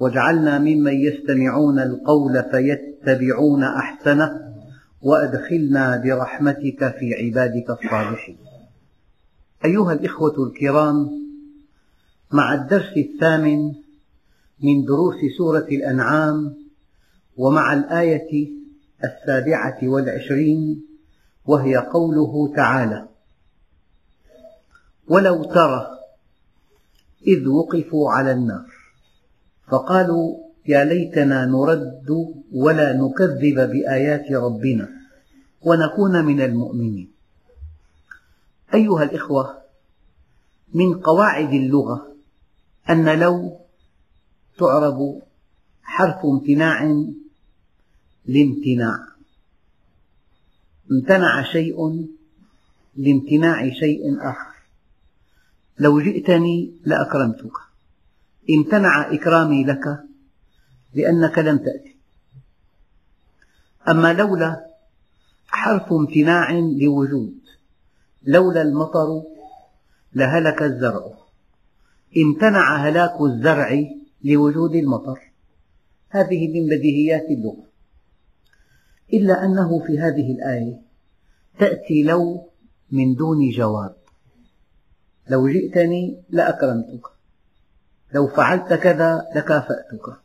واجعلنا ممن يستمعون القول فيتبعون أحسنه وأدخلنا برحمتك في عبادك الصالحين. أيها الإخوة الكرام مع الدرس الثامن من دروس سورة الأنعام ومع الآية السابعة والعشرين وهي قوله تعالى ولو ترى إذ وقفوا على النار فقالوا يا ليتنا نرد ولا نكذب بآيات ربنا ونكون من المؤمنين. أيها الإخوة من قواعد اللغة أن لو تعرب حرف امتناع لامتناع. امتنع شيء لامتناع شيء آخر. لو جئتني لأكرمتك. امتنع إكرامي لك لأنك لم تأتي. أما لولا حرف امتناع لوجود لولا المطر لهلك الزرع. امتنع هلاك الزرع لوجود المطر. هذه من بديهيات اللغة. إلا أنه في هذه الآية تأتي لو من دون جواب. لو جئتني لأكرمتك. لو فعلت كذا لكافأتك.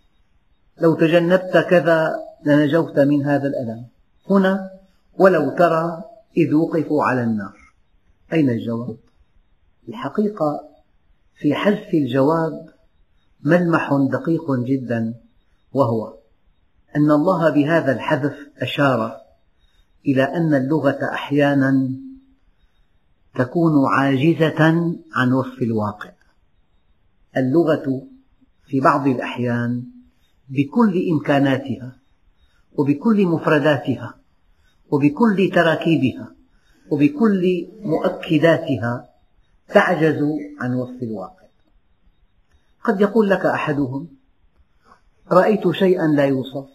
لو تجنبت كذا لنجوت من هذا الألم. هنا ولو ترى إذ وقفوا على النار. أين الجواب؟ الحقيقة في حذف الجواب ملمح دقيق جدا وهو أن الله بهذا الحذف أشار إلى أن اللغة أحيانا تكون عاجزة عن وصف الواقع. اللغة في بعض الأحيان بكل إمكاناتها وبكل مفرداتها وبكل تراكيبها وبكل مؤكداتها تعجز عن وصف الواقع. قد يقول لك أحدهم رأيت شيئا لا يوصف.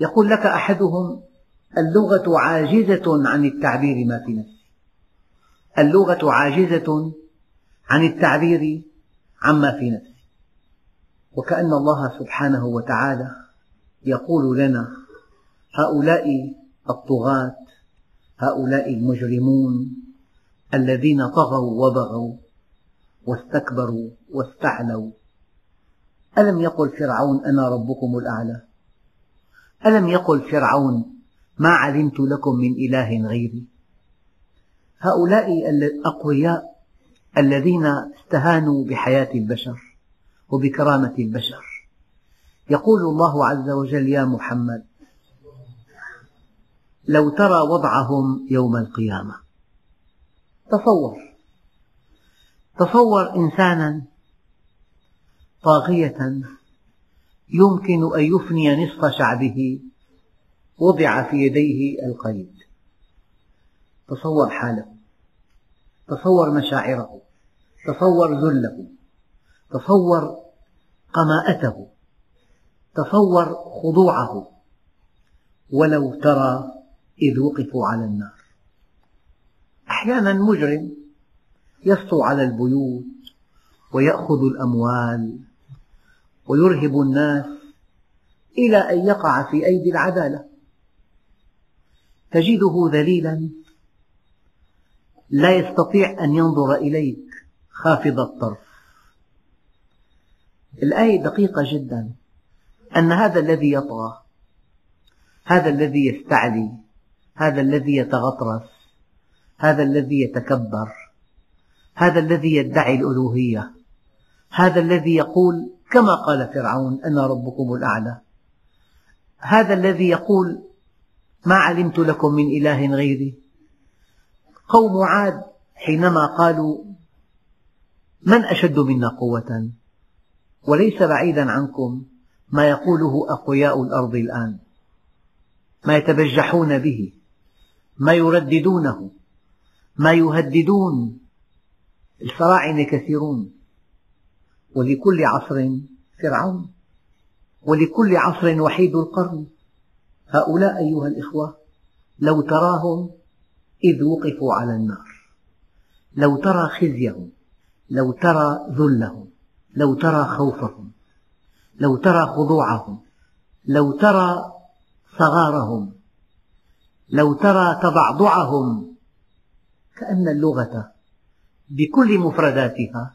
يقول لك أحدهم اللغة عاجزة عن التعبير ما في نفسي اللغة عاجزة عن التعبير عما في نفسي وكأن الله سبحانه وتعالى يقول لنا هؤلاء الطغاة هؤلاء المجرمون الذين طغوا وبغوا واستكبروا واستعلوا. ألم يقل فرعون أنا ربكم الأعلى؟ ألم يقل فرعون ما علمت لكم من إله غيري؟ هؤلاء الأقوياء الذين استهانوا بحياة البشر وبكرامة البشر. يقول الله عز وجل يا محمد لو ترى وضعهم يوم القيامة. تصور تصور إنسانا طاغية يمكن أن يفني نصف شعبه وضع في يديه القيد تصور حاله تصور مشاعره. تصور ذله تصور قماءته تصور خضوعه ولو ترى إذ وقفوا على النار. أحيانا مجرم يسطو على البيوت ويأخذ الأموال ويرهب الناس إلى أن يقع في أيدي العدالة. تجده ذليلا لا يستطيع أن ينظر إليك خافض الطرف. الآية دقيقة جدا. أن هذا الذي يطغى هذا الذي يستعلي هذا الذي يتغطرس هذا الذي يتكبر هذا الذي يدعي الألوهية هذا الذي يقول كما قال فرعون أنا ربكم الأعلى. هذا الذي يقول ما علمت لكم من إله غيري. قوم عاد حينما قالوا من أشد منا قوة؟ وليس بعيدا عنكم ما يقوله أقوياء الأرض الآن. ما يتبجحون به ما يرددونه ما يهددون. الفراعنة كثيرون. ولكل عصر فرعون. ولكل عصر وحيد القرن. هؤلاء أيها الإخوة لو تراهم إذ وقفوا على النار. لو ترى خزيهم. لو ترى ذلهم لو ترى خوفهم لو ترى خضوعهم لو ترى صغارهم لو ترى تضعضعهم كأن اللغة بكل مفرداتها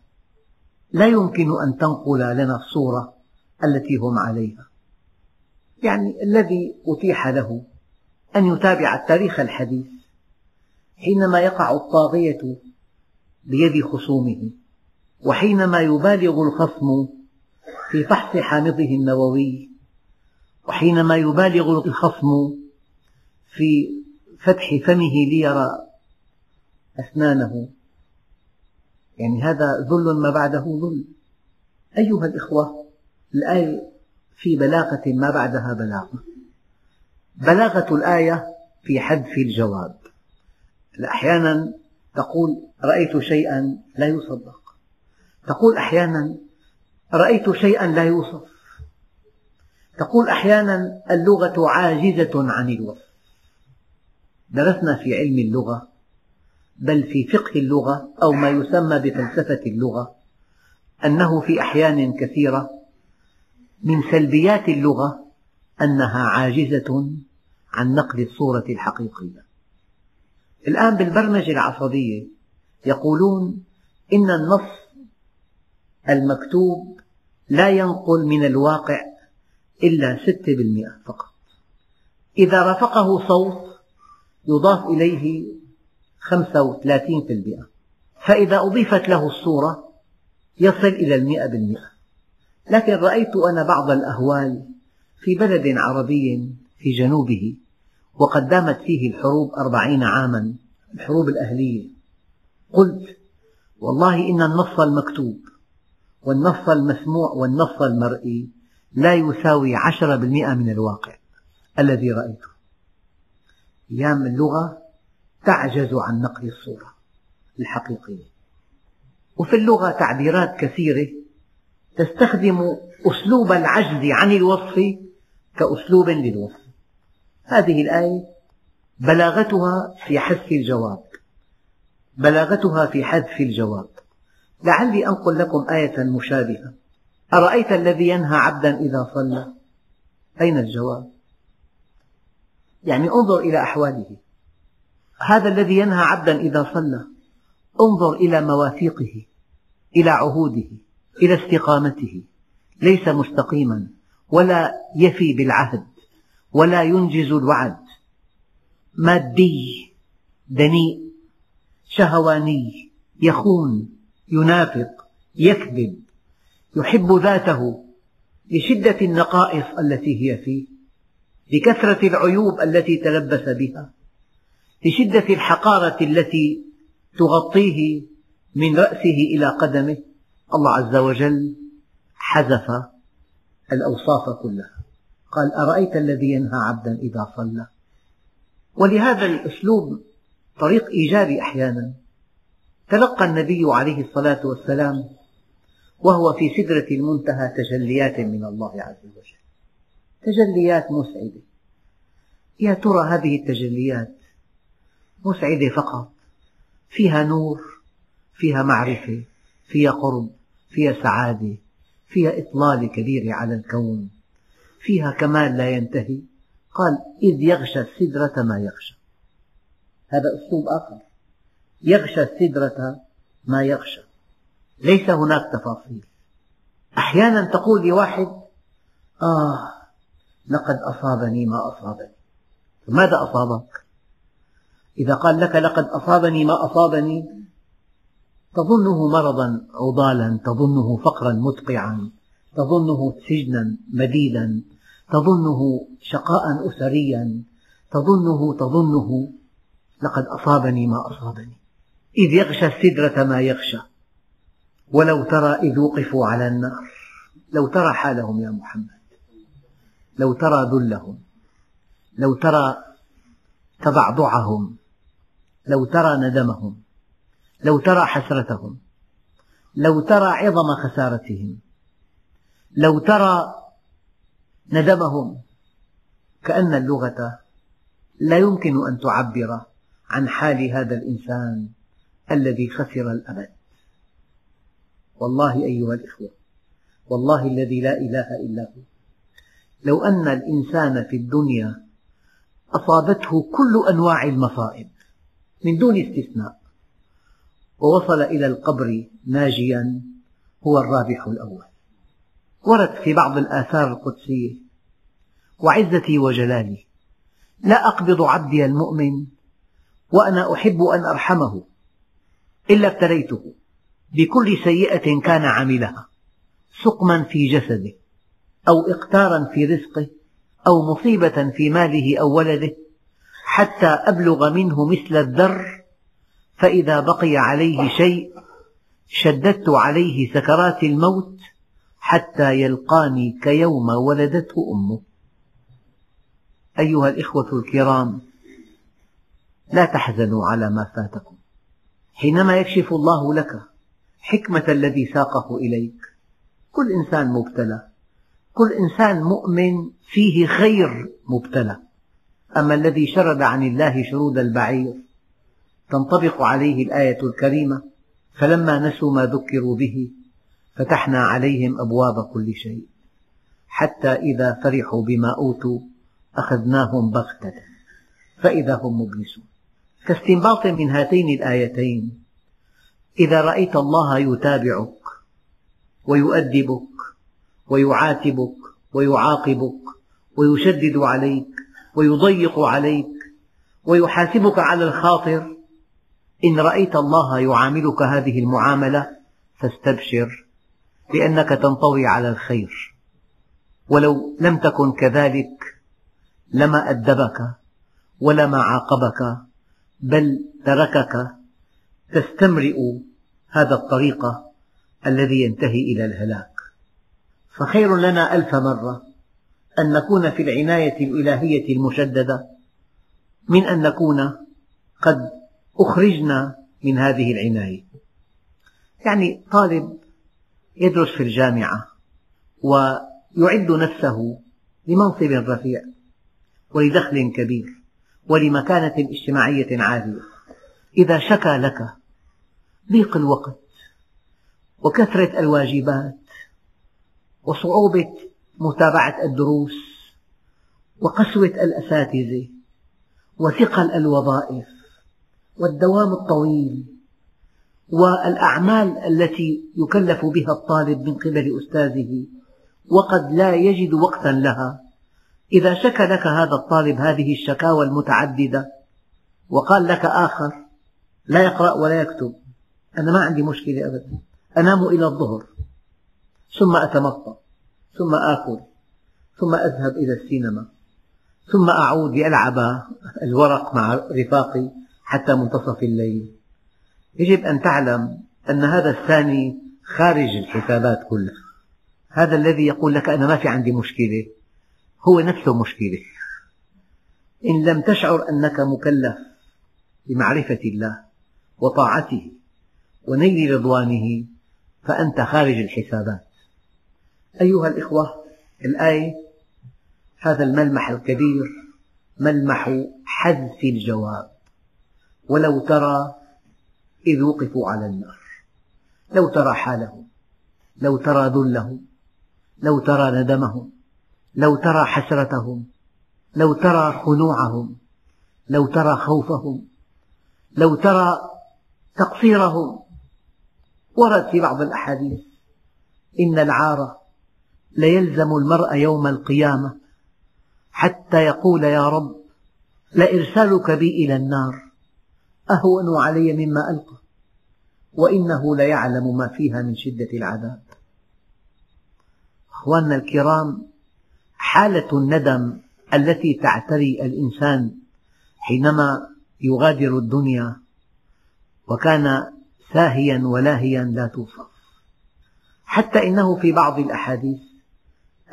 لا يمكن أن تنقل لنا الصورة التي هم عليها. يعني الذي أتيح له أن يتابع التاريخ الحديث حينما يقع الطاغية بيد خصومه. وحينما يبالغ الخصم في فحص حامضه النووي وحينما يبالغ الخصم في فتح فمه ليرى أسنانه. يعني هذا ذل ما بعده ذل. أيها الإخوة الآية في بلاغة ما بعدها بلاغة. بلاغة الآية في حذف الجواب. أحيانا تقول رأيت شيئا لا يصدق. تقول أحيانا رأيت شيئا لا يوصف. تقول أحيانا اللغة عاجزة عن الوصف. درسنا في علم اللغة بل في فقه اللغة أو ما يسمى بفلسفة اللغة أنه في أحيان كثيرة من سلبيات اللغة أنها عاجزة عن نقل الصورة الحقيقية. الآن بالبرمجة العصبية يقولون إن النص المكتوب لا ينقل من الواقع إلا ستة بالمئة فقط. إذا رافقه صوت يضاف إليه خمسة وثلاثين في المئة. فإذا أضيفت له الصورة يصل إلى المئة بالمئة. لكن رأيت أنا بعض الأهوال في بلد عربي في جنوبه وقد دامت فيه الحروب أربعين عاما الحروب الأهلية. قلت والله إن النص المكتوب والنص المسموع والنص المرئي لا يساوي عشرة بالمئة من الواقع الذي رأيته. أيام اللغة تعجز عن نقل الصورة الحقيقية. وفي اللغة تعبيرات كثيرة تستخدم أسلوب العجز عن الوصف كأسلوب للوصف. هذه الآية بلاغتها في حذف الجواب. بلاغتها في حذف الجواب. لعلي أنقل لكم آية مشابهة. أرأيت الذي ينهى عبدا إذا صلى؟ أين الجواب؟ يعني انظر إلى أحواله. هذا الذي ينهى عبدا إذا صلى انظر إلى مواثيقه إلى عهوده إلى استقامته. ليس مستقيما ولا يفي بالعهد ولا ينجز الوعد. مادي دنيء شهواني يخون. ينافق يكذب يحب ذاته لشدة النقائص التي هي فيه لكثرة العيوب التي تلبس بها لشدة الحقارة التي تغطيه من رأسه إلى قدمه. الله عز وجل حذف الأوصاف كلها. قال أرأيت الذي ينهى عبدا إذا صلى؟ ولهذا الأسلوب طريق إيجابي أحيانا. تلقى النبي عليه الصلاة والسلام وهو في سدرة المنتهى تجليات من الله عز وجل. تجليات مسعدة. يا ترى هذه التجليات مسعدة فقط؟ فيها نور فيها معرفة فيها قرب فيها سعادة فيها إطلال كبير على الكون فيها كمال لا ينتهي. قال إذ يغشى السدرة ما يغشى. هذا أسلوب آخر. يغشى السدرة ما يغشى. ليس هناك تفاصيل. أحيانا تقول لواحد آه لقد أصابني ما أصابني ماذا أصابك؟ إذا قال لك لقد أصابني ما أصابني تظنه مرضا عضالا تظنه فقرا مدقعا تظنه سجنا مديدا تظنه شقاء أسريا تظنه تظنه لقد أصابني ما أصابني. إذ يغشى السدرة ما يغشى. ولو ترى إذ وقفوا على النار. لو ترى حالهم يا محمد. لو ترى ذلهم. لو ترى تضعضعهم. لو ترى ندمهم. لو ترى حسرتهم. لو ترى عظم خسارتهم. لو ترى ندمهم. كأن اللغة لا يمكن أن تعبر عن حال هذا الإنسان. الذي خسر الأبد. والله أيها الإخوة والله الذي لا إله إلا هو. لو أن الإنسان في الدنيا أصابته كل أنواع المصائب من دون استثناء ووصل إلى القبر ناجيا هو الرابح الأول. ورد في بعض الآثار القدسية وعزتي وجلالي لا أقبض عبدي المؤمن وأنا أحب أن أرحمه. إلا ابتليته بكل سيئة كان عملها سقما في جسده أو إقتارا في رزقه أو مصيبة في ماله أو ولده حتى أبلغ منه مثل الذر فإذا بقي عليه شيء شددت عليه سكرات الموت حتى يلقاني كيوم ولدته أمه. أيها الإخوة الكرام لا تحزنوا على ما فاتكم. حينما يكشف الله لك حكمة الذي ساقه إليك. كل إنسان مبتلى. كل إنسان مؤمن فيه خير مبتلى. أما الذي شرد عن الله شرود البعير تنطبق عليه الآية الكريمة فلما نسوا ما ذكروا به فتحنا عليهم أبواب كل شيء. حتى إذا فرحوا بما أوتوا أخذناهم بغتة فإذا هم مبلسون. كاستنباط من هاتين الآيتين. إذا رأيت الله يتابعك ويؤدبك ويعاتبك ويعاقبك ويشدد عليك ويضيق عليك ويحاسبك على الخاطر إن رأيت الله يعاملك هذه المعاملة فاستبشر لأنك تنطوي على الخير. ولو لم تكن كذلك لما أدبك ولما عاقبك بل تركك تستمرئ هذا الطريق الذي ينتهي إلى الهلاك. فخير لنا ألف مرة أن نكون في العناية الإلهية المشددة من أن نكون قد أخرجنا من هذه العناية. يعني طالب يدرس في الجامعة ويعد نفسه لمنصب رفيع ولدخل كبير. ولمكانة اجتماعية عالية. إذا شكى لك ضيق الوقت وكثرة الواجبات وصعوبة متابعة الدروس وقسوة الأساتذة وثقل الوظائف والدوام الطويل والأعمال التي يكلف بها الطالب من قبل أستاذه وقد لا يجد وقتا لها إذا شكى لك هذا الطالب هذه الشكاوى المتعددة وقال لك آخر لا يقرأ ولا يكتب أنا ما عندي مشكلة أبدا أنام إلى الظهر ثم أتمطى ثم آكل ثم أذهب إلى السينما ثم أعود لألعب الورق مع رفاقي حتى منتصف الليل. يجب أن تعلم أن هذا الثاني خارج الحسابات كلها. هذا الذي يقول لك أنا ما في عندي مشكلة. هو نفسه مشكلة. إن لم تشعر أنك مكلف بمعرفة الله وطاعته ونيل رضوانه فأنت خارج الحسابات. أيها الإخوة الآية هذا الملمح الكبير ملمح حذف الجواب. ولو ترى إذ وقفوا على النار. لو ترى حالهم لو ترى ذلهم لو ترى ندمهم لو ترى حسرتهم لو ترى خنوعهم لو ترى خوفهم لو ترى تقصيرهم. ورد في بعض الأحاديث إن العار ليلزم المرء يوم القيامة حتى يقول يا رب لإرسالك بي إلى النار أهون علي مما ألقى وإنه ليعلم ما فيها من شدة العذاب. أخواننا الكرام حالة الندم التي تعتري الإنسان حينما يغادر الدنيا وكان ساهيا ولاهيا لا توصف. حتى إنه في بعض الأحاديث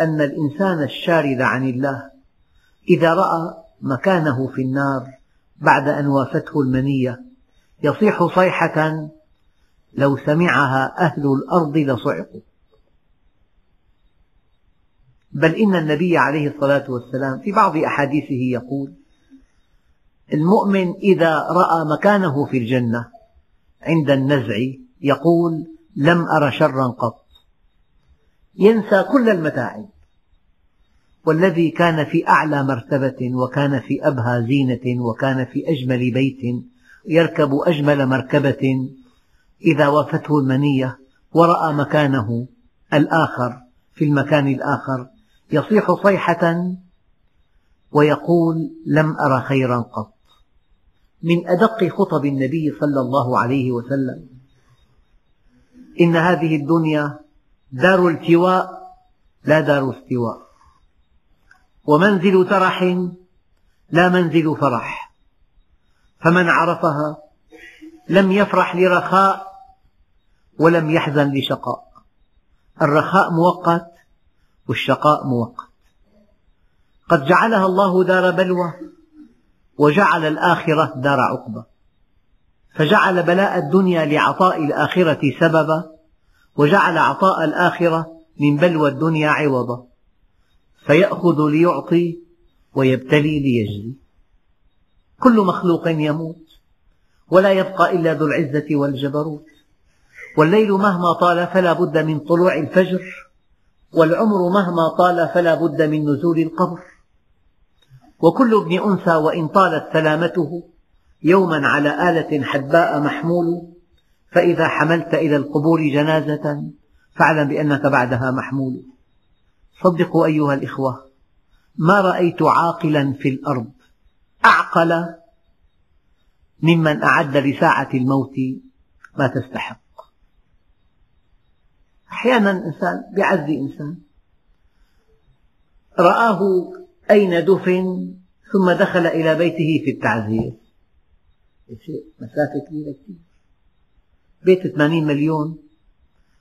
أن الإنسان الشارد عن الله إذا رأى مكانه في النار بعد أن وافته المنية يصيح صيحة لو سمعها أهل الأرض لصعقوا. بل إن النبي عليه الصلاة والسلام في بعض أحاديثه يقول المؤمن إذا رأى مكانه في الجنة عند النزع يقول لم أر شرا قط. ينسى كل المتاعب. والذي كان في أعلى مرتبة وكان في أبهى زينة وكان في أجمل بيت يركب أجمل مركبة إذا وافته المنية ورأى مكانه الآخر في المكان الآخر يصيح صيحة ويقول لم أر خيرا قط. من أدق خطب النبي صلى الله عليه وسلم. إن هذه الدنيا دار التواء لا دار استواء. ومنزل ترح لا منزل فرح. فمن عرفها لم يفرح لرخاء ولم يحزن لشقاء. الرخاء مؤقت والشقاء مؤقت قد جعلها الله دار بلوى وجعل الآخرة دار عقبة فجعل بلاء الدنيا لعطاء الآخرة سببا وجعل عطاء الآخرة من بلوى الدنيا عوضا. فيأخذ ليعطي ويبتلي ليجزي. كل مخلوق يموت ولا يبقى إلا ذو العزة والجبروت. والليل مهما طال فلا بد من طلوع الفجر. والعمر مهما طال فلا بد من نزول القبر. وكل ابن أنثى وإن طالت سلامته يوما على آلة حدباء محمول فإذا حملت إلى القبور جنازة فاعلم بأنك بعدها محمول. صدقوا أيها الإخوة ما رأيت عاقلا في الأرض أعقل ممن أعد لساعة الموت ما تستحق. أحيانا إنسان يعزي إنسان. رآه أين دفن ثم دخل إلى بيته في التعزية شيء مسافة كبيرة كثير بيت 80 مليون.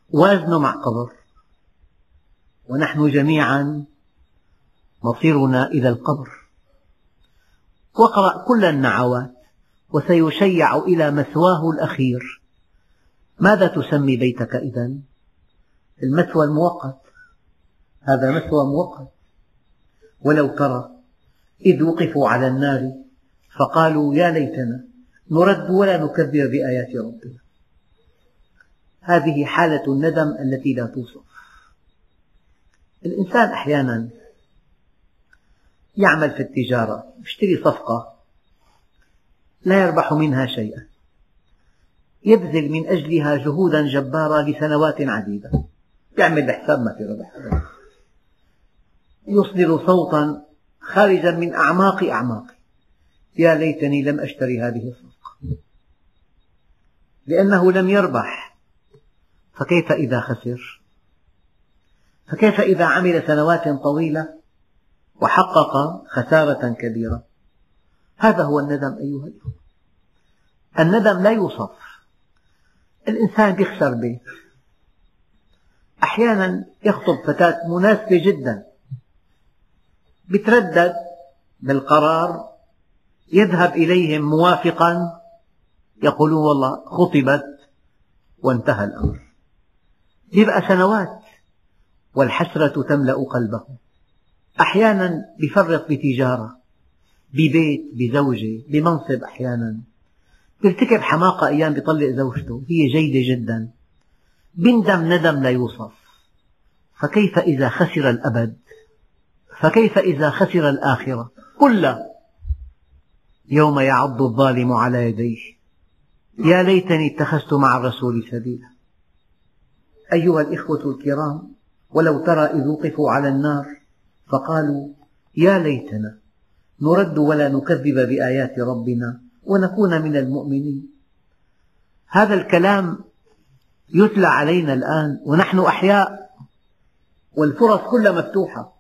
وازنه مع قبر. ونحن جميعا مصيرنا إلى القبر. واقرأ كل النعوات وسيشيع إلى مثواه الأخير. ماذا تسمي بيتك إذا؟ المثوى المؤقت هذا مثوى مؤقت ولو ترى إذ وقفوا على النار فقالوا يا ليتنا نرد ولا نكذب بآيات ربنا. هذه حالة الندم التي لا توصف. الإنسان أحيانا يعمل في التجارة يشتري صفقة لا يربح منها شيئا. يبذل من أجلها جهودا جبارة لسنوات عديدة. يعمل حساب ما في ربح. يصدر صوتا خارجا من أعماق أعماقي. يا ليتني لم أشتري هذه الصفقة لأنه لم يربح. فكيف إذا خسر؟ فكيف إذا عمل سنوات طويلة وحقق خسارة كبيرة؟ هذا هو الندم أيها الأخوة. الندم لا يوصف. الإنسان يخسر بيت أحيانا يخطب فتاة مناسبة جدا يتردد بالقرار يذهب إليهم موافقا يقولون والله خطبت وانتهى الأمر. يبقى سنوات والحسرة تملأ قلبه. أحيانا يفرط بتجارة ببيت بزوجة بمنصب أحيانا. يرتكب حماقة أيام يطلق زوجته هي جيدة جدا. بندم ندم لا يوصف. فكيف إذا خسر الأبد؟ فكيف إذا خسر الآخرة؟ كلها يوم يعض الظالم على يديه. يا ليتني اتخذت مع الرسول سبيلا. أيها الإخوة الكرام ولو ترى إذ وقفوا على النار فقالوا يا ليتنا نرد ولا نكذب بآيات ربنا ونكون من المؤمنين. هذا الكلام يتلى علينا الآن ونحن أحياء والفرص كلها مفتوحة.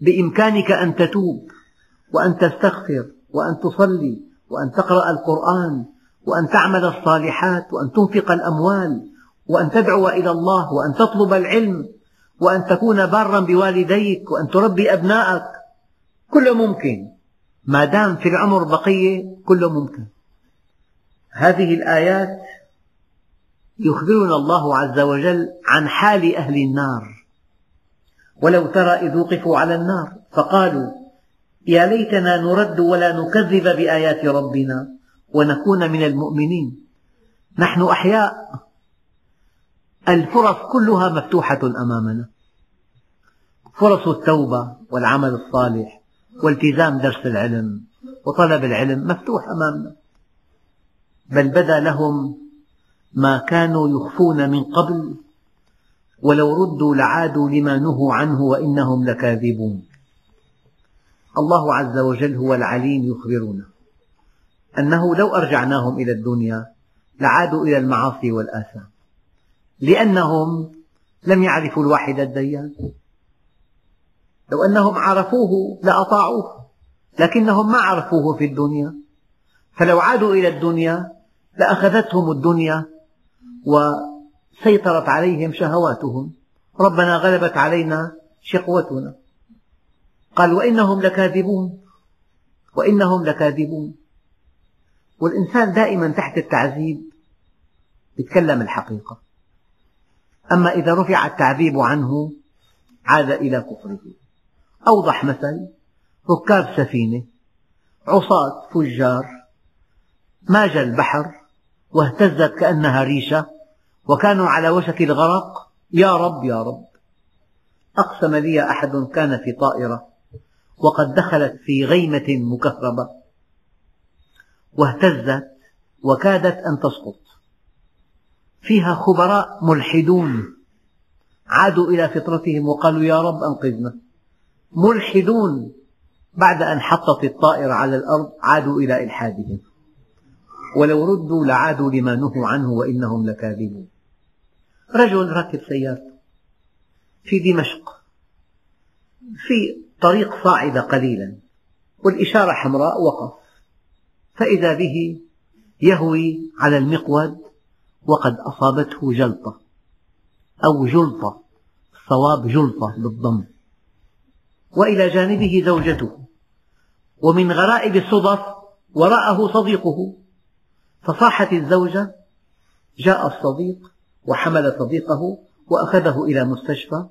بإمكانك أن تتوب وأن تستغفر وأن تصلي وأن تقرأ القرآن وأن تعمل الصالحات وأن تنفق الأموال وأن تدعو إلى الله وأن تطلب العلم وأن تكون بارا بوالديك وأن تربي أبنائك. كله ممكن. ما دام في العمر بقية كله ممكن. هذه الآيات يخبرنا الله عز وجل عن حال أهل النار. ولو ترى إذ وقفوا على النار فقالوا يا ليتنا نرد ولا نكذب بآيات ربنا ونكون من المؤمنين. نحن أحياء. الفرص كلها مفتوحة أمامنا. فرص التوبة والعمل الصالح والتزام درس العلم وطلب العلم مفتوح أمامنا. بل بدا لهم ما كانوا يخفون من قبل ولو ردوا لعادوا لما نهوا عنه وإنهم لكاذبون. الله عز وجل هو العليم يخبرنا أنه لو أرجعناهم إلى الدنيا لعادوا إلى المعاصي والآثام لأنهم لم يعرفوا الواحد الديان. لو أنهم عرفوه لأطاعوه لكنهم ما عرفوه في الدنيا. فلو عادوا إلى الدنيا لأخذتهم الدنيا وسيطرت عليهم شهواتهم. ربنا غلبت علينا شقوتنا. قال وإنهم لكاذبون. وإنهم لكاذبون. والإنسان دائما تحت التعذيب يتكلم الحقيقة. أما إذا رفع التعذيب عنه عاد إلى كفره. أوضح مثل ركاب سفينة عصاة فجار ماج البحر واهتزت كأنها ريشة. وكانوا على وشك الغرق. يا رب يا رب. أقسم لي أحد كان في طائرة وقد دخلت في غيمة مكهربة واهتزت وكادت أن تسقط. فيها خبراء ملحدون عادوا إلى فطرتهم وقالوا يا رب أنقذنا. ملحدون بعد أن حطت الطائرة على الأرض عادوا إلى إلحادهم. ولو ردوا لعادوا لما نهوا عنه وإنهم لكاذبون. رجل ركب سيارته في دمشق في طريق صاعدة قليلا والإشارة حمراء وقف. فإذا به يهوي على المقود وقد أصابته جلطة أو جلطة الصواب جلطة بالضم. وإلى جانبه زوجته ومن غرائب الصدف وراءه صديقه. فصاحت الزوجة جاء الصديق وحمل صديقه وأخذه إلى مستشفى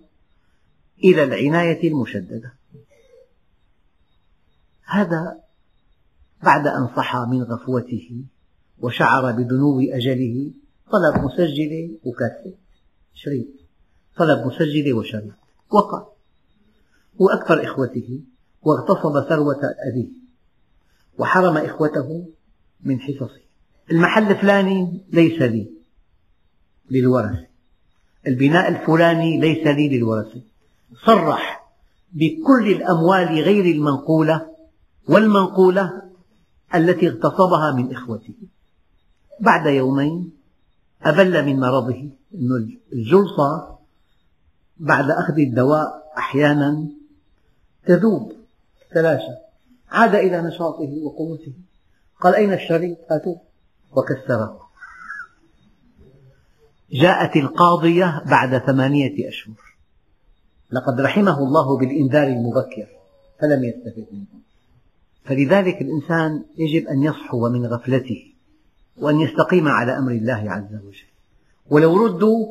إلى العناية المشددة. هذا بعد أن صحى من غفوته وشعر بدنو أجله طلب مسجلة وكاسيت شريط. طلب مسجلة وشريط. وقع. هو أكثر إخوته واغتصب ثروة أبيه. وحرم إخوته من حصصه المحل الفلاني ليس لي. للورثة. البناء الفلاني ليس لي للورثة. صرح بكل الأموال غير المنقولة والمنقولة التي اغتصبها من إخوته بعد يومين أبل من مرضه أن الجلطة بعد أخذ الدواء أحيانا تذوب تلاشى عاد إلى نشاطه وقوته. قال أين الشريط؟ هاتوه وكسره. جاءت القاضية بعد ثمانية أشهر. لقد رحمه الله بالإنذار المبكر فلم يستفد منه. فلذلك الإنسان يجب أن يصحو من غفلته وأن يستقيم على أمر الله عز وجل. ولو ردوا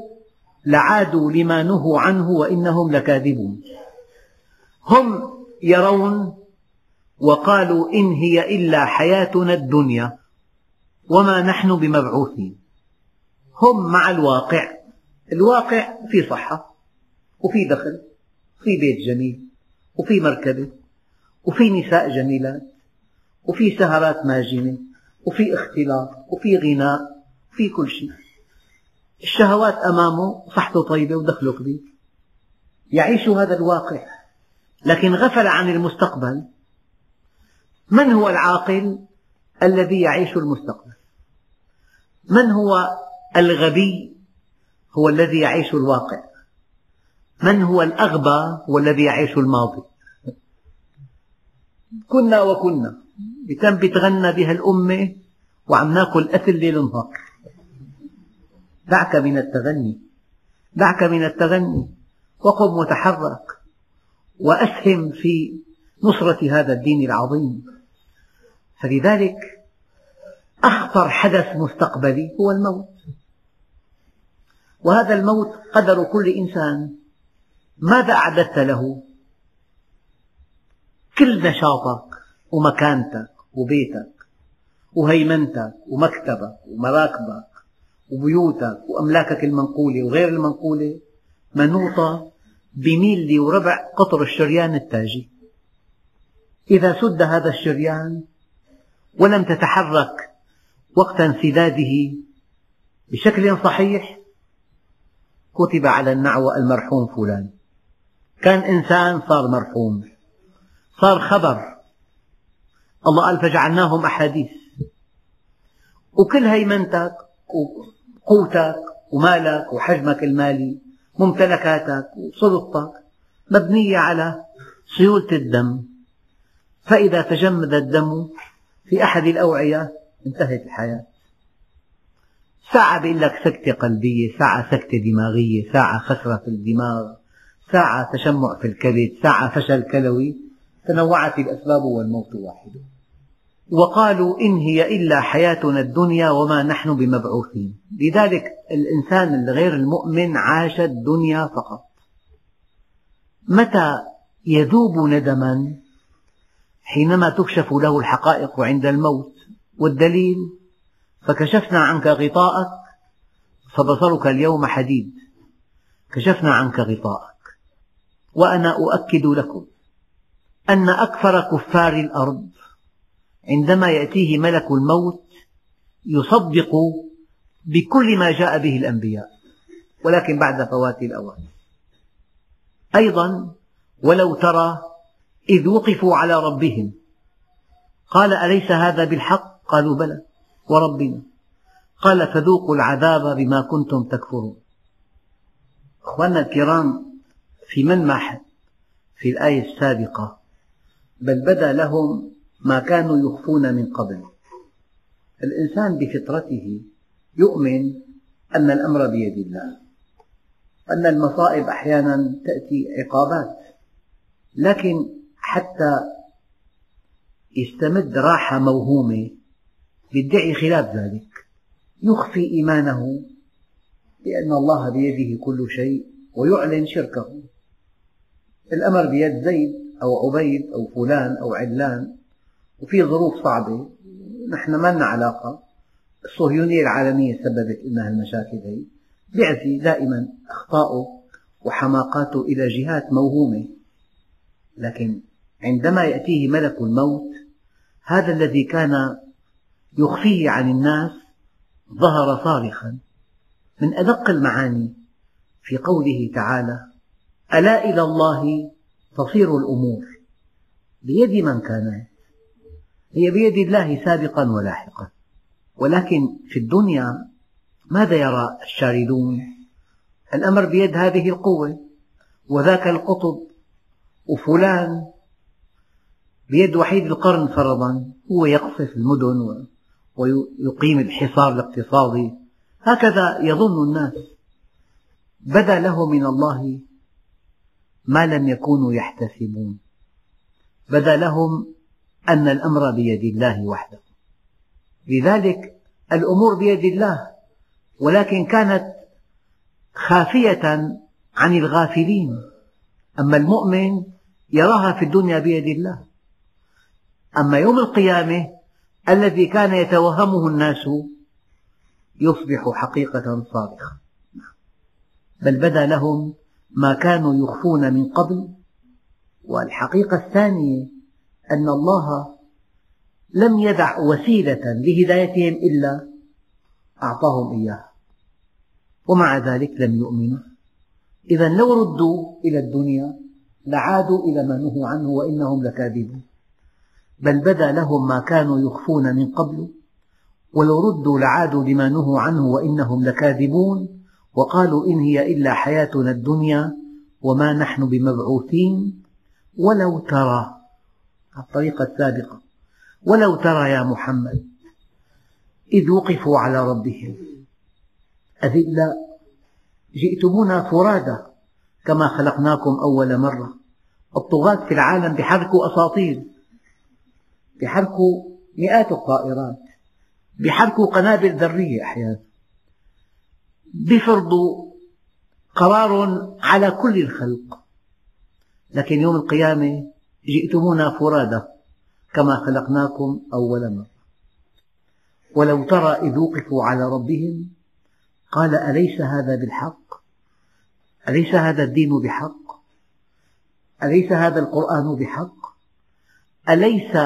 لعادوا لما نهوا عنه وإنهم لكاذبون. هم يرون وقالوا إن هي إلا حياتنا الدنيا وما نحن بمبعوثين. هم مع الواقع. الواقع في صحة وفي دخل وفي بيت جميل وفي مركبة وفي نساء جميلات وفي سهرات ماجنة وفي اختلاط وفي غناء وفي كل شيء. الشهوات أمامه صحته طيبة ودخله كبير يعيش هذا الواقع. لكن غفل عن المستقبل. من هو العاقل الذي يعيش المستقبل؟ من هو الغبي هو الذي يعيش الواقع. من هو الأغبى هو الذي يعيش الماضي. كنا وكنا. بتم بتغنى بها الأمة وعم ناكل أكل ليل نهار. دعك من التغني. دعك من التغني. وقم وتحرك. وأسهم في نصرة هذا الدين العظيم. فلذلك أخطر حدث مستقبلي هو الموت. وهذا الموت قدر كل إنسان. ماذا أعددت له؟ كل نشاطك ومكانتك وبيتك وهيمنتك ومكتبك ومراكبك وبيوتك وأملاكك المنقولة وغير المنقولة منوطة بميل وربع قطر الشريان التاجي. إذا سد هذا الشريان ولم تتحرك وقت انسداده بشكل صحيح كتب على النعوى المرحوم فلان. كان إنسان صار مرحوم صار خبر. الله قال فجعلناهم أحاديث. وكل هيمنتك وقوتك ومالك وحجمك المالي ممتلكاتك وسلطتك مبنية على سيولة الدم. فإذا تجمد الدم في أحد الأوعية انتهت الحياة. ساعة بيقول لك سكتة قلبية ساعة سكتة دماغية ساعة خسرة في الدماغ ساعة تشمع في الكبد ساعة فشل كلوي. تنوعت الأسباب والموت واحد. وقالوا إن هي إلا حياتنا الدنيا وما نحن بمبعوثين. لذلك الإنسان الغير المؤمن عاش الدنيا فقط. متى يذوب ندما؟ حينما تكشف له الحقائق عند الموت. والدليل؟ فكشفنا عنك غطاءك فبصرك اليوم حديد. كشفنا عنك غطاءك وأنا أؤكد لكم أن أكثر كفار الأرض عندما يأتيه ملك الموت يصدق بكل ما جاء به الأنبياء ولكن بعد فوات الأوان. أيضا ولو ترى إذ وقفوا على ربهم قال أليس هذا بالحق؟ قالوا بلى. وربنا. قال فذوقوا العذاب بما كنتم تكفرون. أخواننا الكرام في ملمح في الآية السابقة بل بدا لهم ما كانوا يخفون من قبل. الإنسان بفطرته يؤمن أن الأمر بيد الله أن المصائب أحيانا تأتي عقابات لكن حتى يستمد راحة موهومة يدعي خلاف ذلك. يخفي إيمانه بأن الله بيده كل شيء ويعلن شركه. الأمر بيد زيد أو عبيد أو فلان أو علان وفي ظروف صعبة. نحن ما لنا علاقة. الصهيونية العالمية سببت لنا هالمشاكل هي. بيعزي دائما أخطاؤه وحماقاته إلى جهات موهومة. لكن عندما يأتيه ملك الموت هذا الذي كان يخفيه عن الناس ظهر صارخا من أدق المعاني في قوله تعالى ألا إلى الله تصير الأمور بيد من كانت؟ هي بيد الله سابقا ولاحقا. ولكن في الدنيا ماذا يرى الشاردون؟ الأمر بيد هذه القوة وذاك القطب وفلان بيد وحيد القرن فرضا هو يقصف المدن ويقيم الحصار الاقتصادي هكذا يظن الناس. بدا له من الله ما لم يكونوا يحتسبون. بدا لهم أن الأمر بيد الله وحده. لذلك الأمور بيد الله ولكن كانت خافية عن الغافلين. أما المؤمن يراها في الدنيا بيد الله. أما يوم القيامة الذي كان يتوهمه الناس يصبح حقيقة صادقة. بل بدا لهم ما كانوا يخفون من قبل والحقيقة الثانية أن الله لم يدع وسيلة لهدايتهم إلا أعطاهم إياها ومع ذلك لم يؤمنوا. إذا لو ردوا إلى الدنيا لعادوا إلى ما نهوا عنه وإنهم لكاذبون. بل بدا لهم ما كانوا يخفون من قبل ولو ردوا لعادوا لما نهوا عنه وإنهم لكاذبون وقالوا إن هي إلا حياتنا الدنيا وما نحن بمبعوثين. ولو ترى الطريقة السابقة ولو ترى يا محمد إذ وقفوا على ربهم. أذلاء جئتمونا فرادى كما خلقناكم أول مرة. الطغاة في العالم بحركوا أساطيل بحركوا مئات الطائرات بحركوا قنابل ذرية أحيانا بفرضوا قرار على كل الخلق. لكن يوم القيامة جئتمونا فرادى كما خلقناكم أول مرة. ولو ترى إذ وقفوا على ربهم قال أليس هذا بالحق؟ أليس هذا الدين بحق؟ أليس هذا القرآن بحق؟ أليس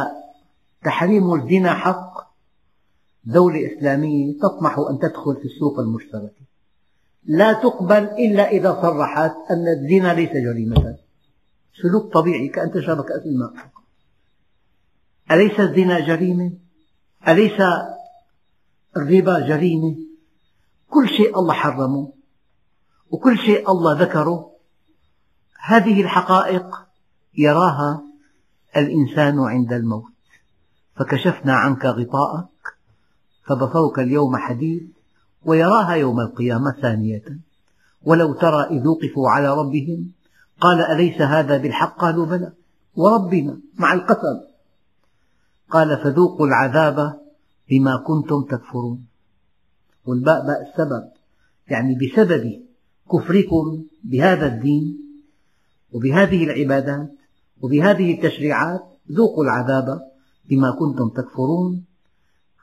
تحريم الزنا حق. دولة إسلامية تطمح أن تدخل في السوق المشتركة لا تقبل إلا إذا صرحت أن الزنا ليس جريمة. سلوك طبيعي كأن تشرب كأس الماء أليس الزنا جريمة؟ أليس الربا جريمة؟ كل شيء الله حرمه وكل شيء الله ذكره. هذه الحقائق يراها الإنسان عند الموت. فكشفنا عنك غطاءك فبصرك اليوم حديد ويراها يوم القيامة ثانية. ولو ترى إذ وقفوا على ربهم قال أليس هذا بالحق؟ قالوا بلى. وربنا مع القسم. قال فذوقوا العذاب بما كنتم تكفرون. والباء باء السبب يعني بسبب كفركم بهذا الدين وبهذه العبادات وبهذه التشريعات ذوقوا العذاب. بما كنتم تكفرون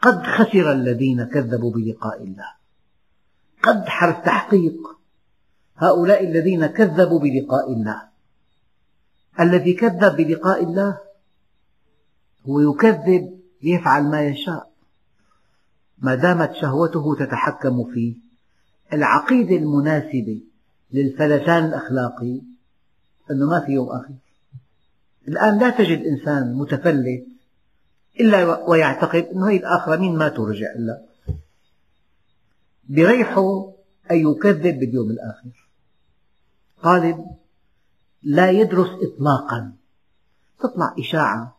قد خسر الذين كذبوا بلقاء الله. قد حرف تحقيق هؤلاء الذين كذبوا بلقاء الله. الذي كذب بلقاء الله هو يكذب ليفعل ما يشاء. ما دامت شهوته تتحكم فيه العقيدة المناسبة للفلسان الأخلاقي أنه ما في يوم آخر الآن لا تجد إنسان متفلت إلا ويعتقد أن هذه الآخرة مين ما ترجع إلا. بريحه أن يكذب باليوم الآخر. طالب لا يدرس إطلاقا. تطلع إشاعة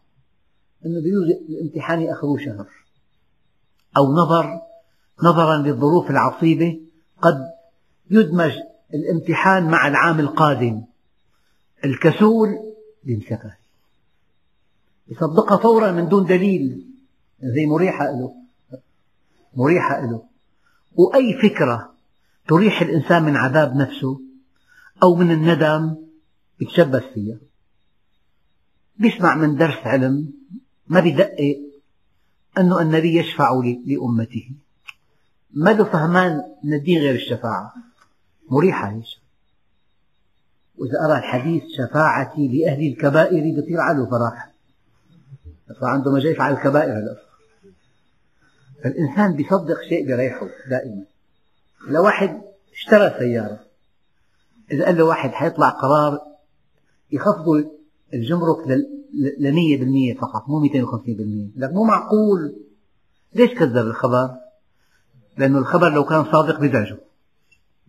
أنه بيجوز الامتحان يأخذوه شهر. أو نظر نظرا للظروف العصيبة. قد يدمج الامتحان مع العام القادم. الكسول ينسكه يصدقها فورا من دون دليل. زي مريحة له مريحة له وأي فكرة تريح الإنسان من عذاب نفسه أو من الندم يتشبث فيها. بيسمع من درس علم ما بيدقق أن النبي يشفع لأمته. ما له فهمان من الدين غير الشفاعة. مريحة هي. وإذا أرى الحديث شفاعتي لأهل الكبائر بيطير على فرح صار عنده مجال يفعل الكبائر هلا فالإنسان بيصدق شيء بريحه دائما. لو واحد اشترى سيارة إذا قال له واحد حيطلع قرار يخفضوا الجمرك لمية بالمية فقط مو مئتين وخمسين بالمية. لك مو معقول. ليش كذب الخبر؟ لأنه الخبر لو كان صادق بزعجه.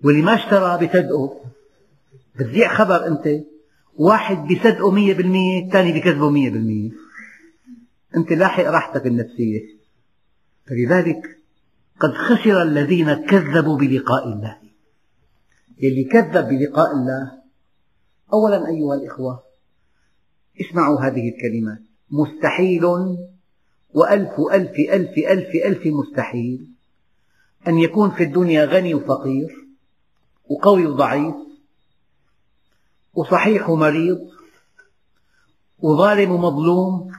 واللي ما اشترى بصدقه. بتذيع خبر أنت. واحد بصدقه مية بالمية الثاني بكذبه مية بالمية. أنت لاحق راحتك النفسية. فلذلك قد خسر الذين كذبوا بلقاء الله. اللي كذب بلقاء الله أولا أيها الإخوة اسمعوا هذه الكلمات مستحيل وألف ألف ألف ألف ألف مستحيل أن يكون في الدنيا غني وفقير وقوي وضعيف وصحيح ومريض وظالم ومظلوم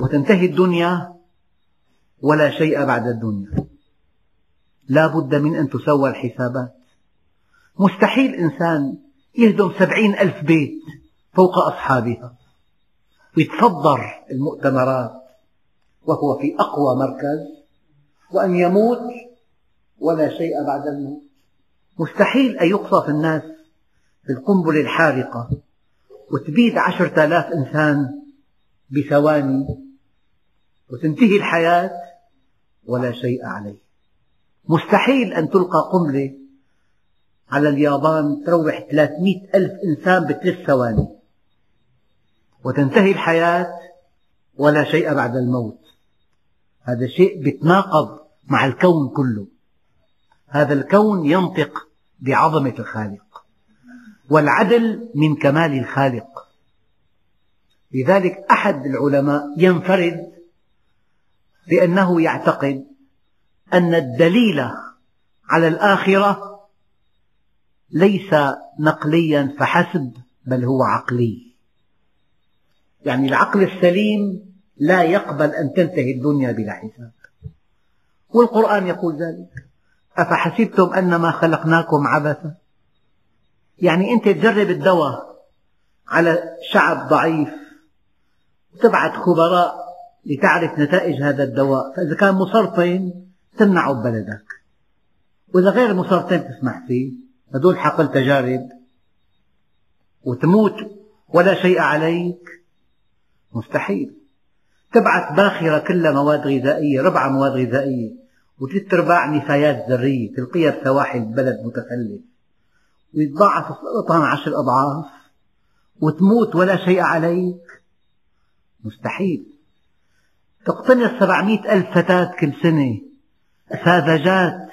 وتنتهي الدنيا ولا شيء بعد الدنيا. لا بد من أن تسوى الحسابات. مستحيل إنسان يهدم سبعين ألف بيت فوق أصحابها. ويتصدر المؤتمرات وهو في أقوى مركز وأن يموت ولا شيء بعد الموت. مستحيل أن يقصف الناس بالقنبلة الحارقة وتبيد عشرة آلاف إنسان بثواني وتنتهي الحياة ولا شيء عليه. مستحيل أن تلقى قنبلة على اليابان تروح 300 ألف إنسان بثلاث ثواني وتنتهي الحياة ولا شيء بعد الموت. هذا شيء يتناقض مع الكون كله. هذا الكون ينطق بعظمة الخالق والعدل من كمال الخالق. لذلك أحد العلماء ينفرد بأنه يعتقد أن الدليل على الآخرة ليس نقليا فحسب بل هو عقلي. يعني العقل السليم لا يقبل أن تنتهي الدنيا بلا حساب. والقرآن يقول ذلك. أفحسبتم أنما خلقناكم عبثا؟ يعني أنت تجرب الدواء على شعب ضعيف وتبعث خبراء لتعرف نتائج هذا الدواء. فإذا كان مسرطن تمنعه ببلدك وإذا غير مسرطن تسمح فيه. هذول حقل تجارب. وتموت ولا شيء عليك. مستحيل. تبعث باخرة كلها مواد غذائية ربع مواد غذائية. وثلاث أرباع نفايات ذرية تلقيها بسواحل بلد متخلف. ويتضاعف السرطان عشر أضعاف. وتموت ولا شيء عليك. مستحيل. تقتنص سبعمئة ألف فتاة كل سنة ساذجات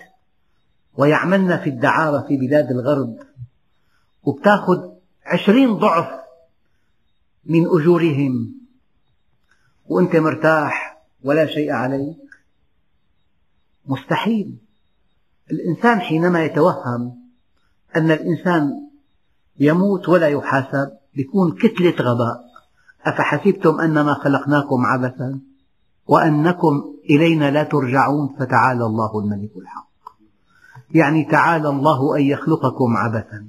ويعملن في الدعارة في بلاد الغرب وبتاخذ عشرين ضعف من أجورهم. وأنت مرتاح ولا شيء عليك. مستحيل. الإنسان حينما يتوهم أن الإنسان يموت ولا يحاسب يكون كتلة غباء. أفحسبتم أنما خلقناكم عبثا وأنكم إلينا لا ترجعون؟ فتعالى الله الملك الحق. يعني تعالى الله أن يخلقكم عبثا.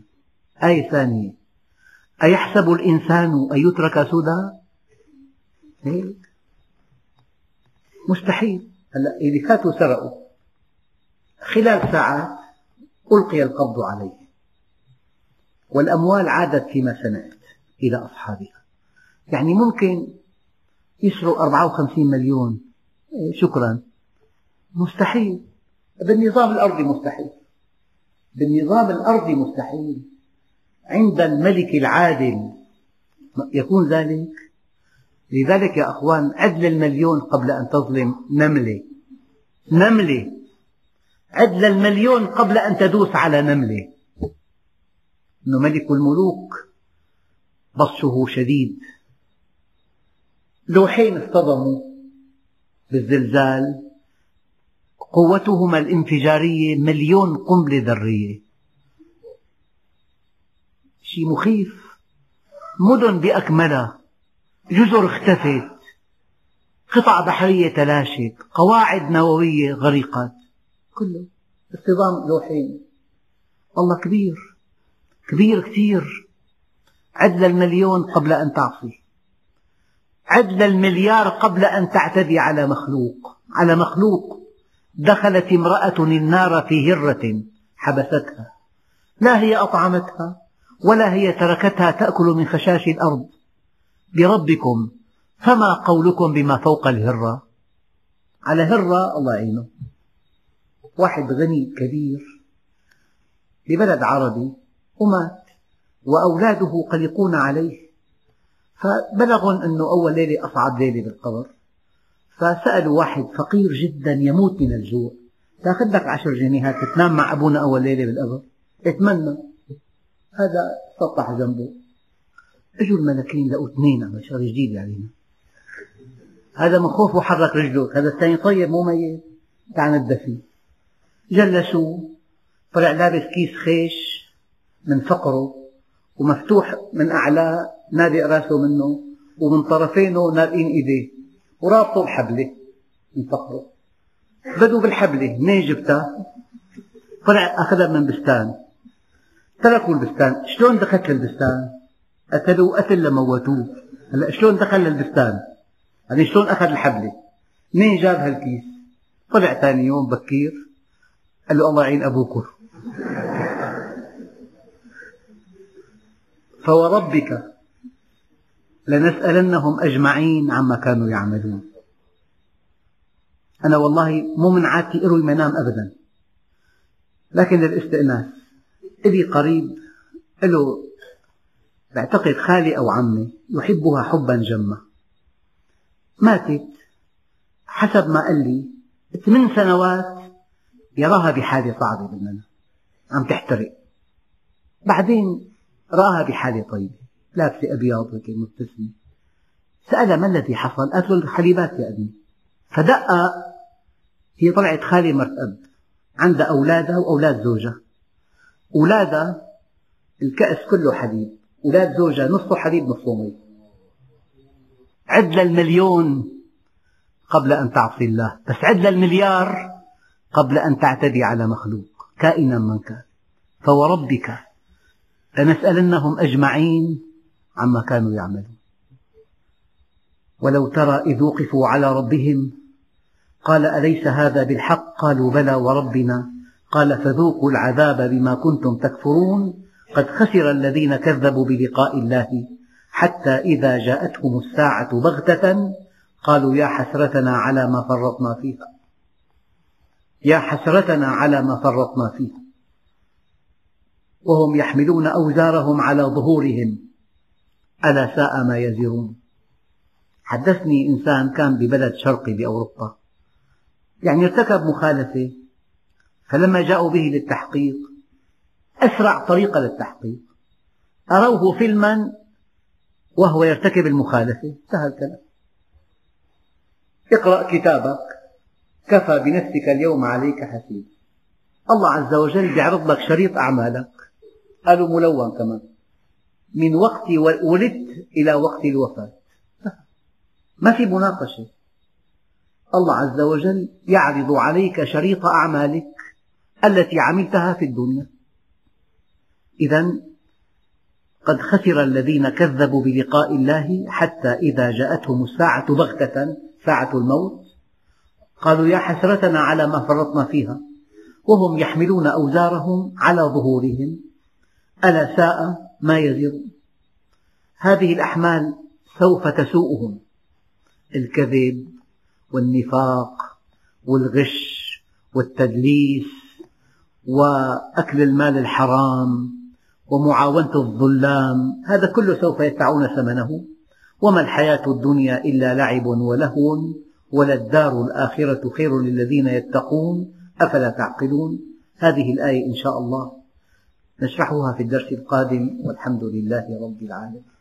آية ثانية. أيحسب الإنسان أن يترك سدى؟ هيك مستحيل. هلا اللي فاتوا سرقوا خلال ساعات ألقي القبض عليه. والأموال عادت فيما سمعت إلى أصحابها. يعني ممكن يسرق 54 مليون. إيه، شكرا. مستحيل. بالنظام الأرضي مستحيل. بالنظام الأرضي مستحيل. عند الملك العادل يكون ذلك. لذلك يا أخوان عد المليون قبل أن تظلم نملة. نملة. عد المليون قبل أن تدوس على نملة. أنه ملك الملوك بطشه شديد. لوحين اصطدموا بالزلزال. قوتهما الانفجارية مليون قنبلة ذرية. شيء مخيف؟ مدن بأكملها. جزر اختفت. قطع بحرية تلاشت. قواعد نووية غرقت. كله اصطدام لوحين. الله كبير. كبير كثير. عد المليون قبل أن تعصي. عد المليار قبل أن تعتدي على مخلوق. على مخلوق. دخلت امرأة النار في هرة حبستها. لا هي أطعمتها ولا هي تركتها تأكل من خشاش الأرض. بربكم فما قولكم بما فوق الهرة؟ على هرة الله يعينه. واحد غني كبير ببلد عربي ومات وأولاده قلقون عليه. فبلغهم أنه أول ليلة أصعب ليلة بالقبر. فسألوا واحد فقير جدا يموت من الجوع. تاخذ لك عشر جنيهات تنام مع أبونا أول ليلة بالقبر. اتمنى. هذا سطح جنبه. اجوا الملكين لقوا اثنين عم شغله جديد علينا هذا من خوفه حرك رجله. هذا الثاني طيب مو ميت. تعال ندفي جلسوه طلع لابس كيس خيش من فقره. ومفتوح من أعلاه نادئ راسه منه ومن طرفينه نادئين إيديه ورابطه بحبلة من فقره بدوا بالحبلة منين جبتها؟ طلع أخذها من بستان تركوا البستان شلون دخلت للبستان؟ قتلوه قتل لموتوه هلا شلون دخل للبستان؟ يعني شلون أخذ الحبلة؟ منين جاب هالكيس؟ طلع ثاني يوم بكير قال له الله يعين أبوكم فوربك لنسألنهم أجمعين عما كانوا يعملون. أنا والله مو من عادتي أروي منام أبدا. لكن للاستئناس إلي قريب له بعتقد خالي أو عمي يحبها حبا جما. ماتت حسب ما قال لي ثمان سنوات يراها بحالة صعبة بالمنام عم تحترق. بعدين رآها بحالة طيبة. لابسة أبيض هيك مبتسمة. سألها ما الذي حصل؟ قالت له الحليبات يا ابني فدق هي طلعت خالة مرت أب عندها أولادها وأولاد زوجها. أولادها الكأس كله حليب. أولاد زوجها نصه حليب نصه مي. عد للمليون قبل أن تعصي الله. بس عد للمليار قبل أن تعتدي على مخلوق كائنا من كان. فوربك. لنسألنهم أجمعين عما كانوا يعملون. ولو ترى إذ وقفوا على ربهم قال أليس هذا بالحق؟ قالوا بلى وربنا. قال فذوقوا العذاب بما كنتم تكفرون. قد خسر الذين كذبوا بلقاء الله حتى إذا جاءتهم الساعة بغتة قالوا يا حسرتنا على ما فرطنا فيها. يا حسرتنا على ما فرطنا فيها. وهم يحملون أوزارهم على ظهورهم. ألا ساء ما يزرون. حدثني إنسان كان ببلد شرقي بأوروبا. يعني ارتكب مخالفة. فلما جاءوا به للتحقيق أسرع طريقة للتحقيق. أروه فيلما وهو يرتكب المخالفة. انتهى الكلام. اقرأ كتابك. كفى بنفسك اليوم عليك حسيب. الله عز وجل يعرض لك شريط أعمالك. قالوا ملون كمان. من وقت ولدت إلى وقت الوفاة. ما في مناقشة. الله عز وجل يعرض عليك شريط أعمالك التي عملتها في الدنيا. إذا قد خسر الذين كذبوا بلقاء الله حتى إذا جاءتهم الساعة بغتة ساعة الموت. قالوا يا حسرتنا على ما فرطنا فيها. وهم يحملون أوزارهم على ظهورهم. ألا ساء ما يزرون هذه الأحمال سوف تسوءهم. الكذب والنفاق والغش والتدليس وأكل المال الحرام ومعاونة الظلام هذا كله سوف يدفعون ثمنه. وما الحياة الدنيا إلا لعب ولهو وللدار الآخرة خير للذين يتقون. أفلا تعقلون؟ هذه الآية إن شاء الله. نشرحها في الدرس القادم والحمد لله رب العالمين.